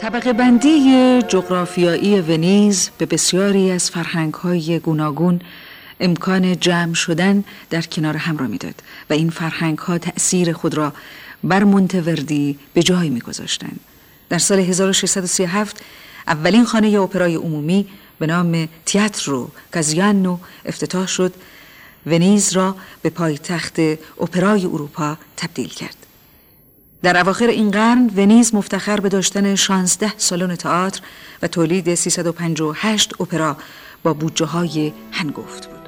طبقه بندی جغرافیایی ونیز به بسیاری از فرهنگ های گوناگون امکان جمع شدن در کنار هم را می‌داد و این فرهنگ ها تأثیر خود را بر مونتوردی به جای میگذاشتند. در سال 1637 اولین خانه اپرای عمومی به نام تیاترو کازیانو افتتاح شد ونیز را به پایتخت اپرای اروپا تبدیل کرد. در اواخر این قرن ونیز مفتخر به داشتن 16 سالن تئاتر و تولید 358 اپرا با بودجه های هنگفت بود.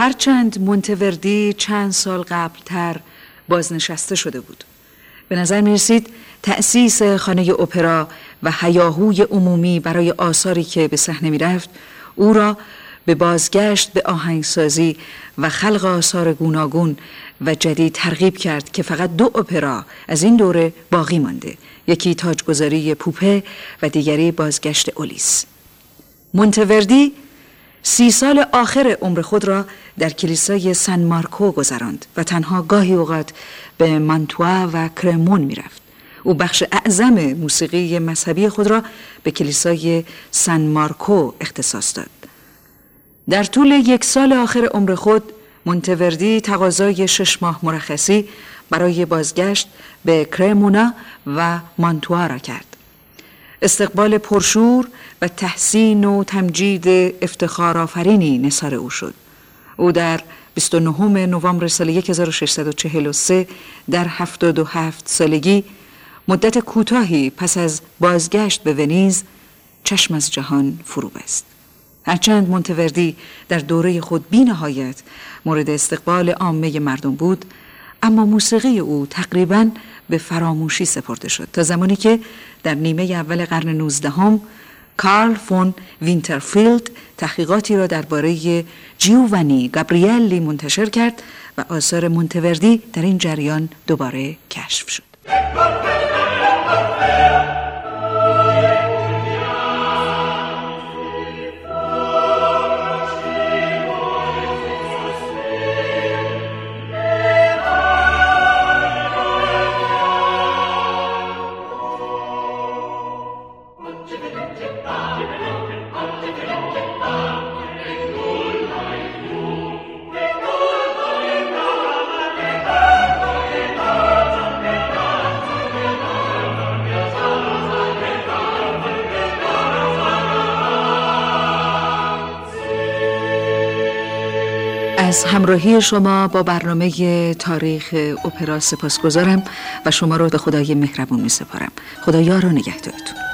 هرچند مونتوردی چند سال قبلتر بازنشسته شده بود. به نظر می رسید تأسیس خانه اپرا و هیاهوی عمومی برای آثاری که به صحنه می رفت او را به بازگشت به آهنگسازی و خلق آثار گوناگون و جدید ترغیب کرد که فقط دو اپرا از این دوره باقی مانده یکی تاجگذاری پوپه و دیگری بازگشت اولیس مونتوردی سی سال آخر عمر خود را در کلیسای سن مارکو گذراند و تنها گاهی اوقات به مانتوا و کرمون می‌رفت. او بخش اعظم موسیقی مذهبی خود را به کلیسای سن مارکو اختصاص داد. در طول یک سال آخر عمر خود مونتوردی تقاضای شش ماه مرخصی برای بازگشت به کرمونا و مانتوا را کرد. استقبال پرشور و تحسین و تمجید افتخار آفرینی نصار او شد. او در 29 نوامبر سال 1643 در 77 سالگی مدت کوتاهی پس از بازگشت به ونیز چشم از جهان فرو بست. هرچند مونتوردی در دوره خود بی نهایت مورد استقبال عامه مردم بود اما موسیقی او تقریبا به فراموشی سپرده شد تا زمانی که در نیمه اول قرن نوزدهم کارل فون وینترفیلد تحقیقاتی را درباره جیووانی گابریلی منتشر کرد و آثار مونته‌وردی در این جریان دوباره کشف شد. از همراهی شما با برنامه تاریخ اپرا سپاسگزارم و شما رو به خدای مهربون می سپارم خدا یار و نگهدارتون.